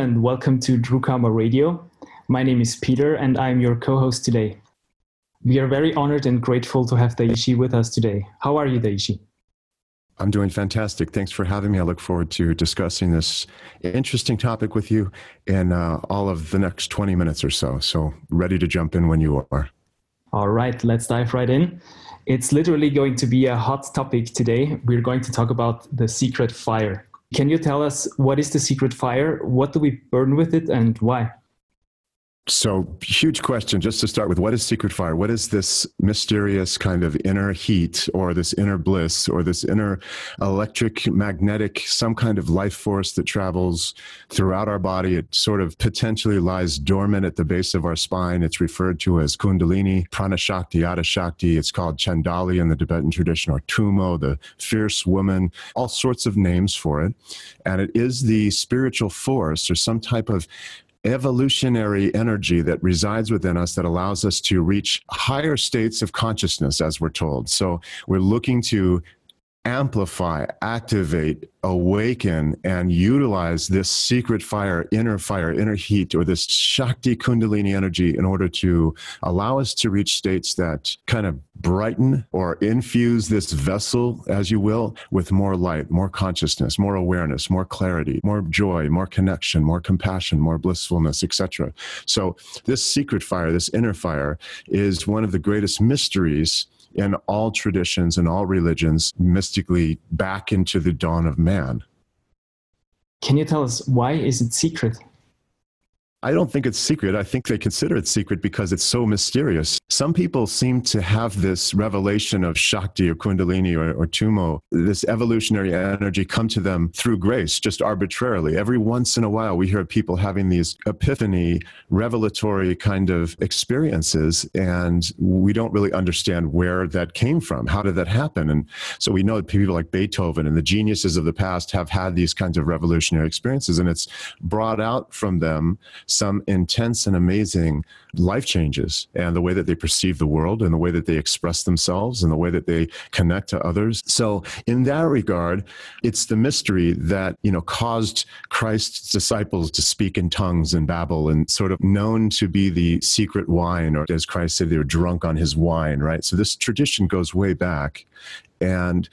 And welcome to Drukama Radio. My name is Peter, and I'm your co host today. We are very honored and grateful to have Daishi with us today. How are you, Daishi? I'm doing fantastic. Thanks for having me. I look forward to discussing this interesting topic with you in uh, all of the next 20 minutes or so. So, ready to jump in when you are. All right, let's dive right in. It's literally going to be a hot topic today. We're going to talk about the secret fire. Can you tell us what is the secret fire? What do we burn with it and why? So, huge question just to start with what is secret fire? What is this mysterious kind of inner heat or this inner bliss or this inner electric, magnetic, some kind of life force that travels throughout our body? It sort of potentially lies dormant at the base of our spine. It's referred to as Kundalini, Prana Shakti, Shakti. It's called Chandali in the Tibetan tradition or Tummo, the fierce woman, all sorts of names for it. And it is the spiritual force or some type of evolutionary energy that resides within us that allows us to reach higher states of consciousness, as we're told. So we're looking to amplify, activate, awaken, and utilize this secret fire, inner fire, inner heat, or this Shakti Kundalini energy in order to allow us to reach states that kind of brighten or infuse this vessel, as you will, with more light, more consciousness, more awareness, more clarity, more joy, more connection, more compassion, more blissfulness, etc. So, this secret fire, this inner fire, is one of the greatest mysteries in all traditions and all religions mystically back into the dawn of man. Can you tell us why is it secret? I don't think it's secret. I think they consider it secret because it's so mysterious. Some people seem to have this revelation of Shakti or Kundalini or, or Tummo, this evolutionary energy come to them through grace, just arbitrarily. Every once in a while, we hear people having these epiphany, revelatory kind of experiences, and we don't really understand where that came from. How did that happen? And so we know that people like Beethoven and the geniuses of the past have had these kinds of revolutionary experiences, and it's brought out from them some intense and amazing life changes and the way that they perceive the world and the way that they express themselves and the way that they connect to others. So in that regard, it's the mystery that, you know, caused Christ's disciples to speak in tongues and babble and sort of known to be the secret wine, or as Christ said, they were drunk on his wine, right? So this tradition goes way back. And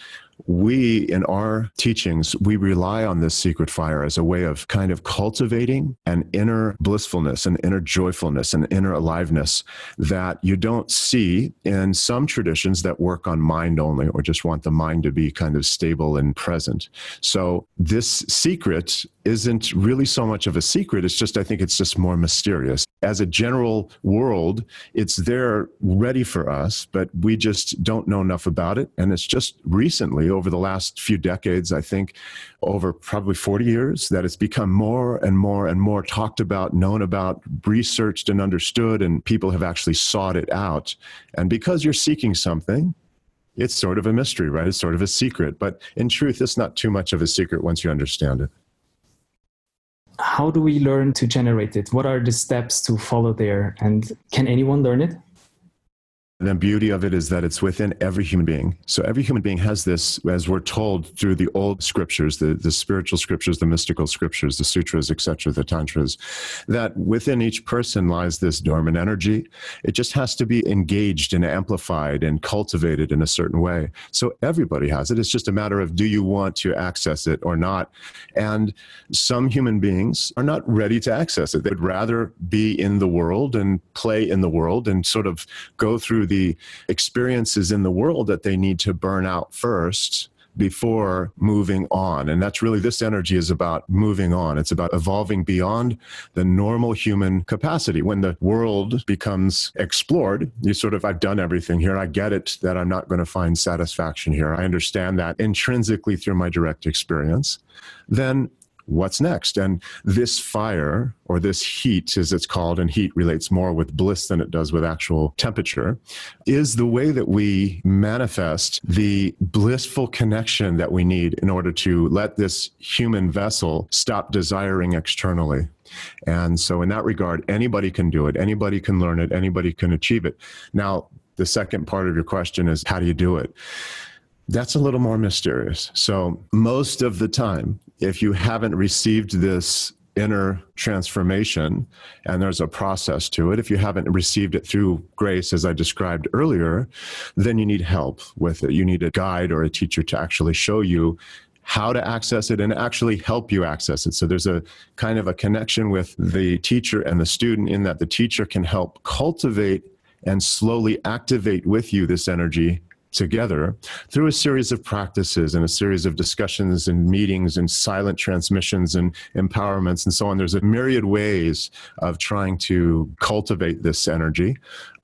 we in our teachings we rely on this secret fire as a way of kind of cultivating an inner blissfulness an inner joyfulness an inner aliveness that you don't see in some traditions that work on mind only or just want the mind to be kind of stable and present. So this secret isn't really so much of a secret. It's just, I think it's just more mysterious. As a general world, it's there ready for us, but we just don't know enough about it. And it's just recently, over the last few decades, I think, over probably 40 years, that it's become more and more and more talked about, known about, researched and understood, and people have actually sought it out. And because you're seeking something, it's sort of a mystery, right? It's sort of a secret. But in truth, it's not too much of a secret once you understand it how do we learn to generate it? What are the steps to follow there? And can anyone learn it? The beauty of it is that it's within every human being. So every human being has this, as we're told through the old scriptures, the, the spiritual scriptures, the mystical scriptures, the sutras, etc., the tantras, that within each person lies this dormant energy. It just has to be engaged and amplified and cultivated in a certain way. So everybody has it. It's just a matter of do you want to access it or not? And some human beings are not ready to access it. They'd rather be in the world and play in the world and sort of go through the experiences in the world that they need to burn out first before moving on. And that's really this energy is about moving on. It's about evolving beyond the normal human capacity. When the world becomes explored, you sort of, I've done everything here. I get it that I'm not going to find satisfaction here. I understand that intrinsically through my direct experience. Then what's next? And this fire, or this heat, as it's called, and heat relates more with bliss than it does with actual temperature, is the way that we manifest the blissful connection that we need in order to let this human vessel stop desiring externally. And so, in that regard, anybody can do it, anybody can learn it, anybody can achieve it. Now, the second part of your question is how do you do it? That's a little more mysterious. So, most of the time, if you haven't received this inner transformation, and there's a process to it. If you haven't received it through grace, as I described earlier, then you need help with it. You need a guide or a teacher to actually show you how to access it and actually help you access it. So there's a kind of a connection with the teacher and the student in that the teacher can help cultivate and slowly activate with you this energy together through a series of practices and a series of discussions and meetings and silent transmissions and empowerments and so on. There's a myriad ways of trying to cultivate this energy,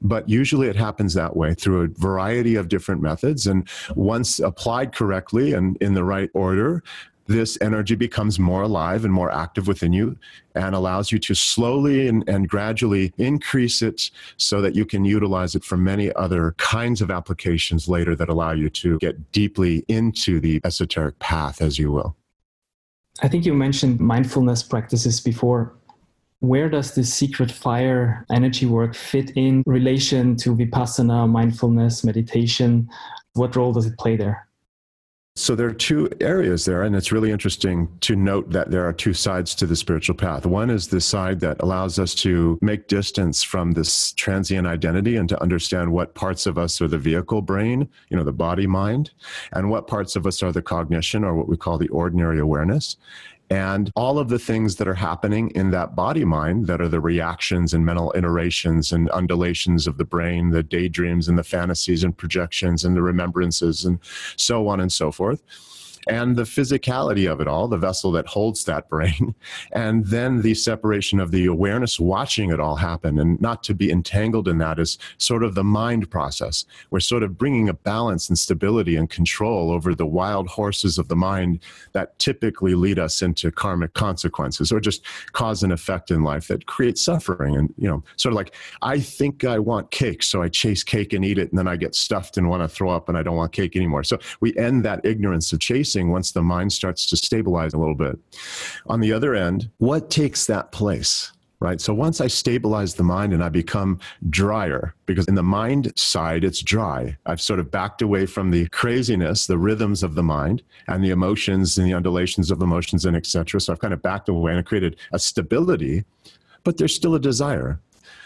but usually it happens that way through a variety of different methods. And once applied correctly and in the right order, this energy becomes more alive and more active within you and allows you to slowly and, and, gradually increase it so that you can utilize it for many other kinds of applications later that allow you to get deeply into the esoteric path, as you will. I think you mentioned mindfulness practices before. Where does this secret fire energy work fit in relation to vipassana, mindfulness, meditation? What role does it play there? So there are two areas there, and it's really interesting to note that there are two sides to the spiritual path. One is the side that allows us to make distance from this transient identity and to understand what parts of us are the vehicle brain, you know, the body mind, and what parts of us are the cognition or what we call the ordinary awareness and all of the things that are happening in that body mind that are the reactions and mental iterations and undulations of the brain, the daydreams and the fantasies and projections and the remembrances and so on and so forth and the physicality of it all, the vessel that holds that brain, and then the separation of the awareness watching it all happen and not to be entangled in that is sort of the mind process. We're sort of bringing a balance and stability and control over the wild horses of the mind that typically lead us into karmic consequences or just cause and effect in life that creates suffering. And, you know, sort of like, I think I want cake, so I chase cake and eat it, and then I get stuffed and want to throw up and I don't want cake anymore. So we end that ignorance of chasing once the mind starts to stabilize a little bit. On the other end, what takes that place? Right. So once I stabilize the mind and I become drier, because in the mind side, it's dry. I've sort of backed away from the craziness, the rhythms of the mind and the emotions and the undulations of emotions and etc. So I've kind of backed away and I created a stability, but there's still a desire.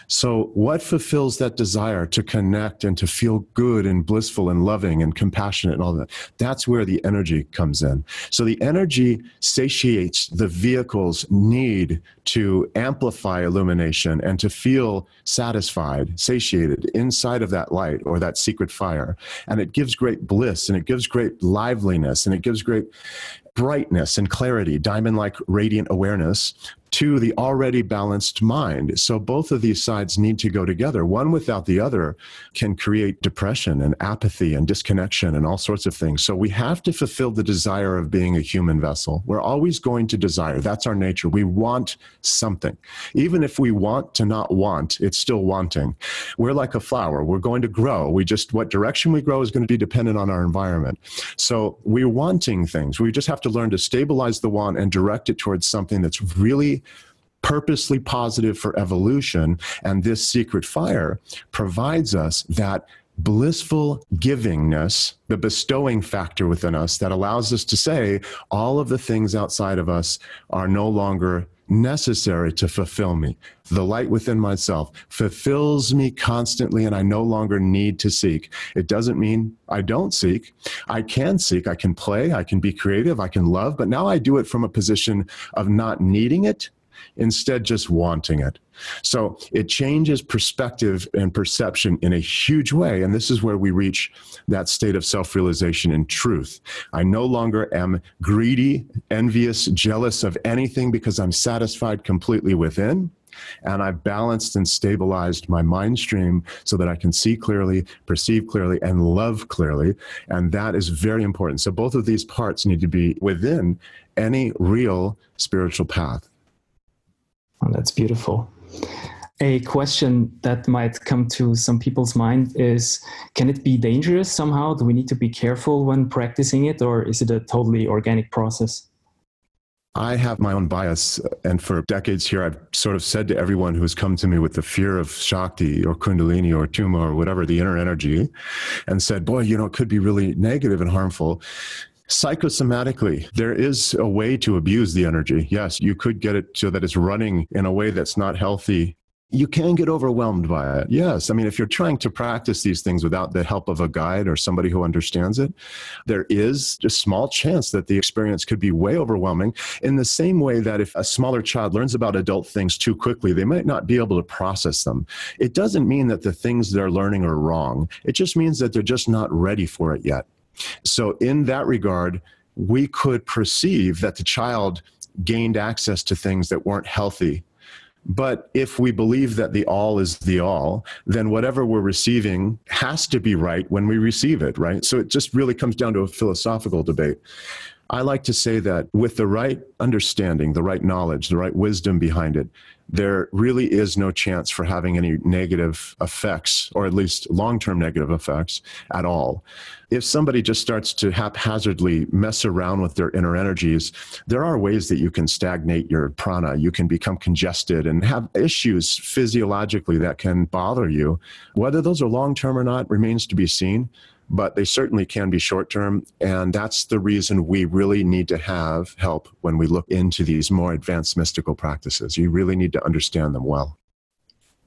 So, what fulfills that desire to connect and to feel good and blissful and loving and compassionate and all that? That's where the energy comes in. So, the energy satiates the vehicle's need to amplify illumination and to feel satisfied, satiated inside of that light or that secret fire. And it gives great bliss and it gives great liveliness and it gives great brightness and clarity, diamond like radiant awareness to the already balanced mind. So both of these sides need to go together. One without the other can create depression and apathy and disconnection and all sorts of things. So we have to fulfill the desire of being a human vessel. We're always going to desire. That's our nature. We want something. Even if we want to not want, it's still wanting. We're like a flower. We're going to grow. We just, what direction we grow is going to be dependent on our environment. So we're wanting things. We just have to learn to stabilize the want and direct it towards something that's really purposely positive for evolution. And this secret fire provides us that blissful givingness, the bestowing factor within us that allows us to say all of the things outside of us are no longer necessary to fulfill me. The light within myself fulfills me constantly, and I no longer need to seek. It doesn't mean I don't seek. I can seek, I can play, I can be creative, I can love, but now I do it from a position of not needing it instead just wanting it. So it changes perspective and perception in a huge way. And this is where we reach that state of self realization and truth. I no longer am greedy, envious, jealous of anything because I'm satisfied completely within. And I've balanced and stabilized my mind stream so that I can see clearly, perceive clearly, and love clearly. And that is very important. So both of these parts need to be within any real spiritual path. Oh, that's beautiful. A question that might come to some people's mind is can it be dangerous somehow? Do we need to be careful when practicing it, or is it a totally organic process? I have my own bias, and for decades here, I've sort of said to everyone who's come to me with the fear of Shakti or Kundalini or Tummo or whatever, the inner energy, and said, Boy, you know, it could be really negative and harmful Psychosomatically, there is a way to abuse the energy. Yes, you could get it so that it's running in a way that's not healthy you can get overwhelmed by it. Yes. I mean, if you're trying to practice these things without the help of a guide or somebody who understands it, there is a small chance that the experience could be way overwhelming. In the same way that if a smaller child learns about adult things too quickly, they might not be able to process them. It doesn't mean that the things they're learning are wrong, it just means that they're just not ready for it yet. So, in that regard, we could perceive that the child gained access to things that weren't healthy but if we believe that the all is the all, then whatever we're receiving has to be right when we receive it, right? So it just really comes down to a philosophical debate. I like to say that with the right understanding, the right knowledge, the right wisdom behind it, there really is no chance for having any negative effects, or at least long term negative effects at all. If somebody just starts to haphazardly mess around with their inner energies, there are ways that you can stagnate your prana. You can become congested and have issues physiologically that can bother you. Whether those are long term or not remains to be seen but they certainly can be short term. And that's the reason we really need to have help when we look into these more advanced mystical practices. You really need to understand them well.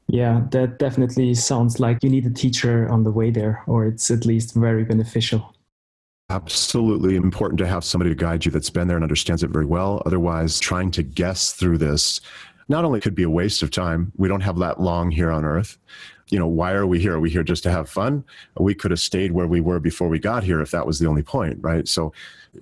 Yeah, that definitely sounds like you need a teacher on the way there, or it's at least very beneficial. Absolutely important to have somebody to guide you that's been there and understands it very well. Otherwise, trying to guess through this not only could be a waste of time, we don't have that long here on earth, you know, why are we here? Are we here just to have fun? We could have stayed where we were before we got here if that was the only point, right? So,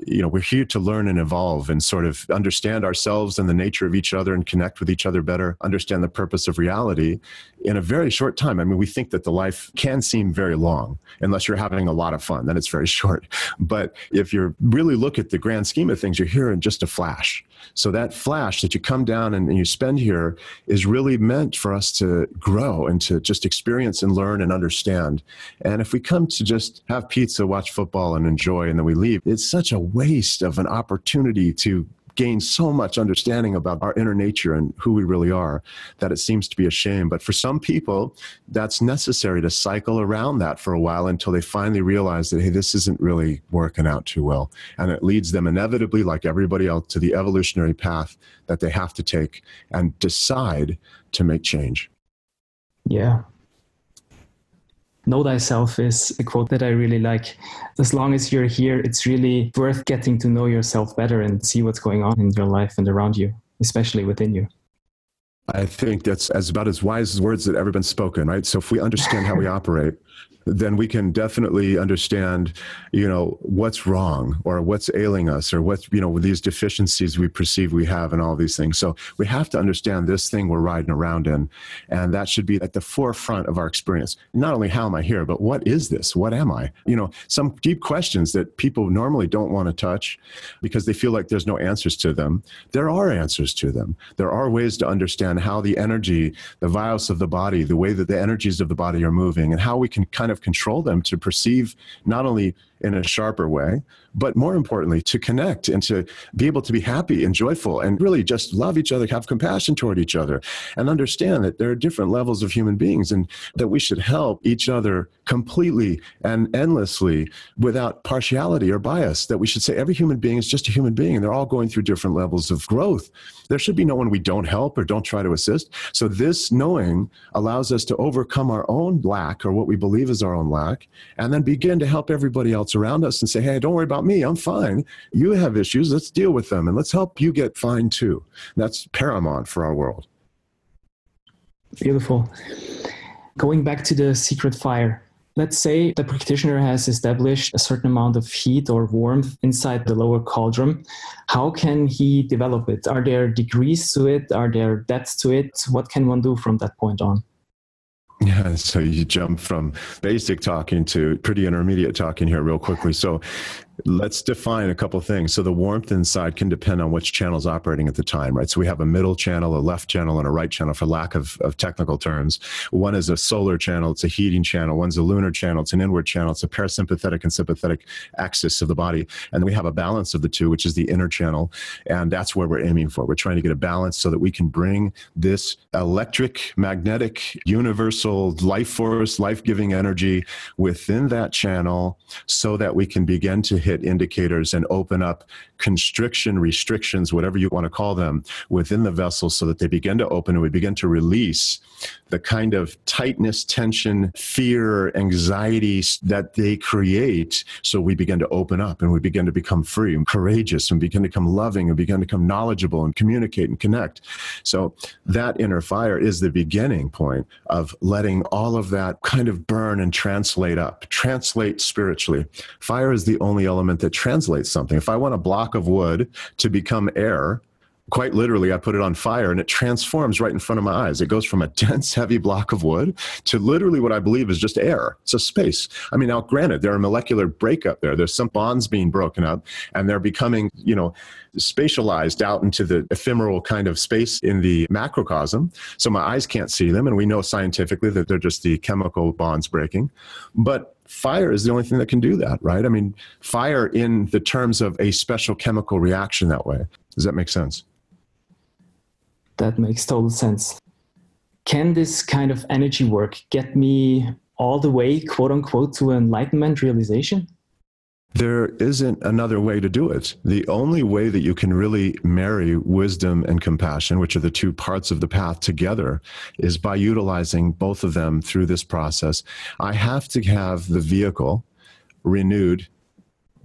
you know, we're here to learn and evolve and sort of understand ourselves and the nature of each other and connect with each other better, understand the purpose of reality in a very short time. I mean, we think that the life can seem very long unless you're having a lot of fun, then it's very short. But if you really look at the grand scheme of things, you're here in just a flash. So that flash that you come down and, and you spend here is really meant for us to grow and to just experience and learn and understand. And if we come to just have pizza, watch football, and enjoy, and then we leave, it's such a waste of an opportunity to gain so much understanding about our inner nature and who we really are that it seems to be a shame. But for some people, that's necessary to cycle around that for a while until they finally realize that, hey, this isn't really working out too well. And it leads them inevitably, like everybody else, to the evolutionary path that they have to take and decide to make change. Yeah, know thyself is a quote that I really like. As long as you're here, it's really worth getting to know yourself better and see what's going on in your life and around you, especially within you. I think that's as about as wise as words that ever been spoken, right? So if we understand how we operate, then we can definitely understand, you know, what's wrong or what's ailing us or what's, you know, these deficiencies we perceive we have and all these things. So we have to understand this thing we're riding around in. And that should be at the forefront of our experience. Not only how am I here, but what is this? What am I? You know, some deep questions that people normally don't want to touch because they feel like there's no answers to them. There are answers to them. There are ways to understand how the energy, the vials of the body, the way that the energies of the body are moving, and how we can kind of control them to perceive not only in a sharper way, but more importantly, to connect and to be able to be happy and joyful and really just love each other, have compassion toward each other, and understand that there are different levels of human beings and that we should help each other completely and endlessly without partiality or bias. That we should say every human being is just a human being and they're all going through different levels of growth. There should be no one we don't help or don't try to assist. So, this knowing allows us to overcome our own lack or what we believe is our own lack and then begin to help everybody else around us and say, hey, don't worry about me. I'm fine. You have issues. Let's deal with them and let's help you get fine too. That's paramount for our world. Beautiful. Going back to the secret fire, let's say the practitioner has established a certain amount of heat or warmth inside the lower cauldron. How can he develop it? Are there degrees to it? Are there depths to it? What can one do from that point on? Yeah, so you jump from basic talking to pretty intermediate talking here real quickly. So Let's define a couple things. So the warmth inside can depend on which channel is operating at the time, right? So we have a middle channel, a left channel, and a right channel for lack of, of technical terms. One is a solar channel, it's a heating channel. One's a lunar channel, it's an inward channel. It's a parasympathetic and sympathetic axis of the body. And we have a balance of the two, which is the inner channel. And that's where we're aiming for. We're trying to get a balance so that we can bring this electric, magnetic, universal life force, life giving energy within that channel so that we can begin to hit indicators and open up constriction, restrictions, whatever you want to call them, within the vessels so that they begin to open and we begin to release the kind of tightness, tension, fear, anxiety that they create. So we begin to open up and we begin to become free and courageous and begin to become loving and begin to become knowledgeable and communicate and connect. So that inner fire is the beginning point of letting all of that kind of burn and translate up, translate spiritually. Fire is the only element that translates something. If I want a block of wood to become air, quite literally, I put it on fire and it transforms right in front of my eyes. It goes from a dense, heavy block of wood to literally what I believe is just air. It's a space. I mean, now granted, there are molecular breakup there. There's some bonds being broken up and they're becoming, you know, spatialized out into the ephemeral kind of space in the macrocosm. So my eyes can't see them. And we know scientifically that they're just the chemical bonds breaking. But fire is the only thing that can do that, right? I mean, fire in the terms of a special chemical reaction that way. Does that make sense? That makes total sense. Can this kind of energy work get me all the way, quote unquote, to enlightenment realization? There isn't another way to do it. The only way that you can really marry wisdom and compassion, which are the two parts of the path together, is by utilizing both of them through this process. I have to have the vehicle renewed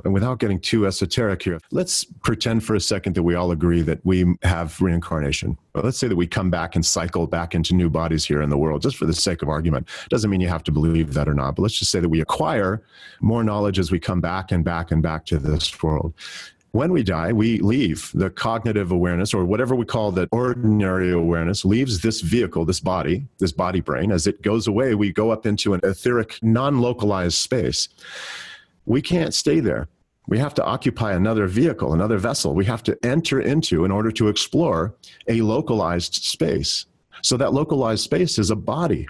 and without getting too esoteric here, let's pretend for a second that we all agree that we have reincarnation. let's say that we come back and cycle back into new bodies here in the world, just for the sake of argument. Doesn't mean you have to believe that or not, but let's just say that we acquire more knowledge as we come back and back and back to this world. When we die, we leave the cognitive awareness, or whatever we call the ordinary awareness, leaves this vehicle, this body, this body brain. As it goes away, we go up into an etheric, non localized space we can't stay there. We have to occupy another vehicle, another vessel. We have to enter into in order to explore a localized space. So that localized space is a body.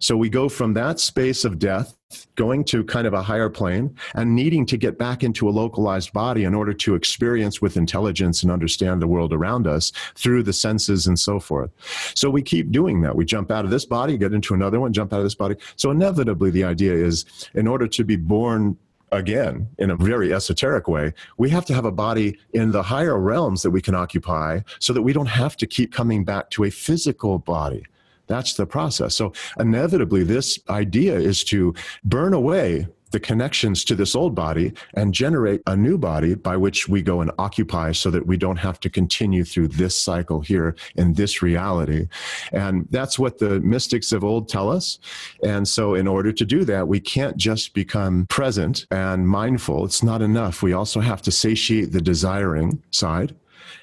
So we go from that space of death, going to kind of a higher plane, and needing to get back into a localized body in order to experience with intelligence and understand the world around us through the senses and so forth. So we keep doing that. We jump out of this body, get into another one, jump out of this body. So inevitably, the idea is in order to be born again, in a very esoteric way, we have to have a body in the higher realms that we can occupy so that we don't have to keep coming back to a physical body. That's the process. So, inevitably, this idea is to burn away the connections to this old body and generate a new body by which we go and occupy so that we don't have to continue through this cycle here in this reality. And that's what the mystics of old tell us. And so, in order to do that, we can't just become present and mindful. It's not enough. We also have to satiate the desiring side.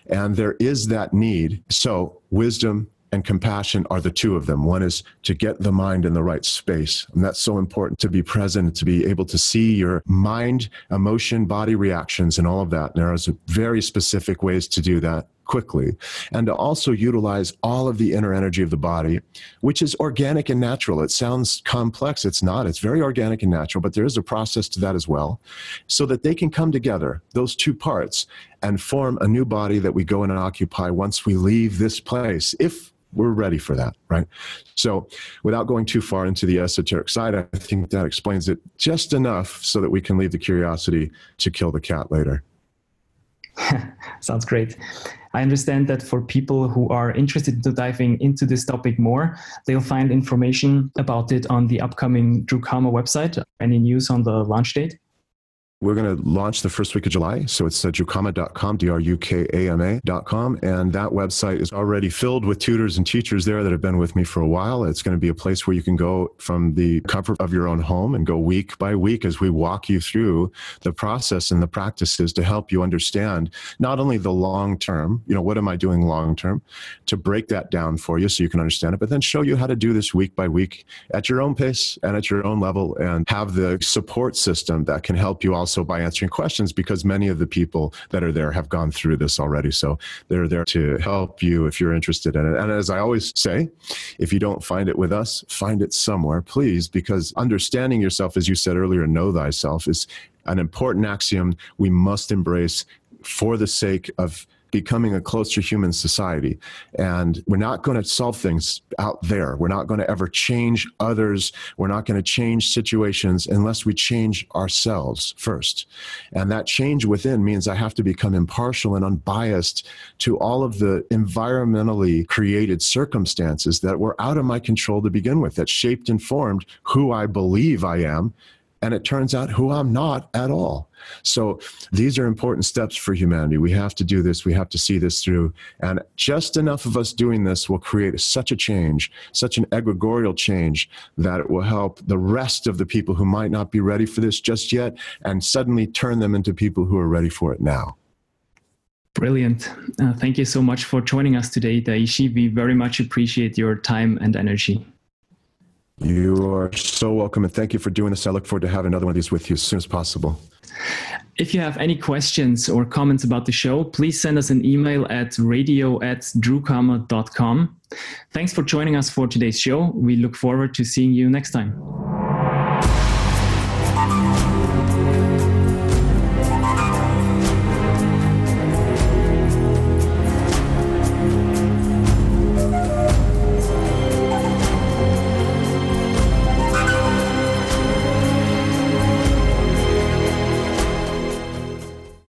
And there is that need. So, wisdom, and compassion are the two of them. One is to get the mind in the right space. And that's so important to be present, to be able to see your mind, emotion, body reactions, and all of that. And there are very specific ways to do that quickly and to also utilize all of the inner energy of the body which is organic and natural it sounds complex it's not it's very organic and natural but there is a process to that as well so that they can come together those two parts and form a new body that we go in and occupy once we leave this place if we're ready for that, right? So, without going too far into the esoteric side, I think that explains it just enough so that we can leave the curiosity to kill the cat later. Sounds great. I understand that for people who are interested in diving into this topic more, they'll find information about it on the upcoming Drukama website. Any news on the launch date? We're going to launch the first week of July. So it's uh, drukama.com, D-R-U-K-A-M-A.com. And that website is already filled with tutors and teachers there that have been with me for a while. It's going to be a place where you can go from the comfort of your own home and go week by week as we walk you through the process and the practices to help you understand not only the long term, you know, what am I doing long term, to break that down for you so you can understand it, but then show you how to do this week by week at your own pace and at your own level and have the support system that can help you all also by answering questions because many of the people that are there have gone through this already. So they're there to help you if you're interested in it. And as I always say, if you don't find it with us, find it somewhere, please, because understanding yourself, as you said earlier, know thyself is an important axiom we must embrace for the sake of becoming a closer human society. And we're not going to solve things out there. We're not going to ever change others. We're not going to change situations unless we change ourselves first. And that change within means I have to become impartial and unbiased to all of the environmentally created circumstances that were out of my control to begin with, that shaped and formed who I believe I am and it turns out who I'm not at all. So these are important steps for humanity. We have to do this, we have to see this through. And just enough of us doing this will create such a change, such an egregorial change, that it will help the rest of the people who might not be ready for this just yet and suddenly turn them into people who are ready for it now. Brilliant. Uh, thank you so much for joining us today, Daishi. We very much appreciate your time and energy. You are so welcome, and thank you for doing this. I look forward to having another one of these with you as soon as possible. If you have any questions or comments about the show, please send us an email at radio at drukama.com. Thanks for joining us for today's show. We look forward to seeing you next time.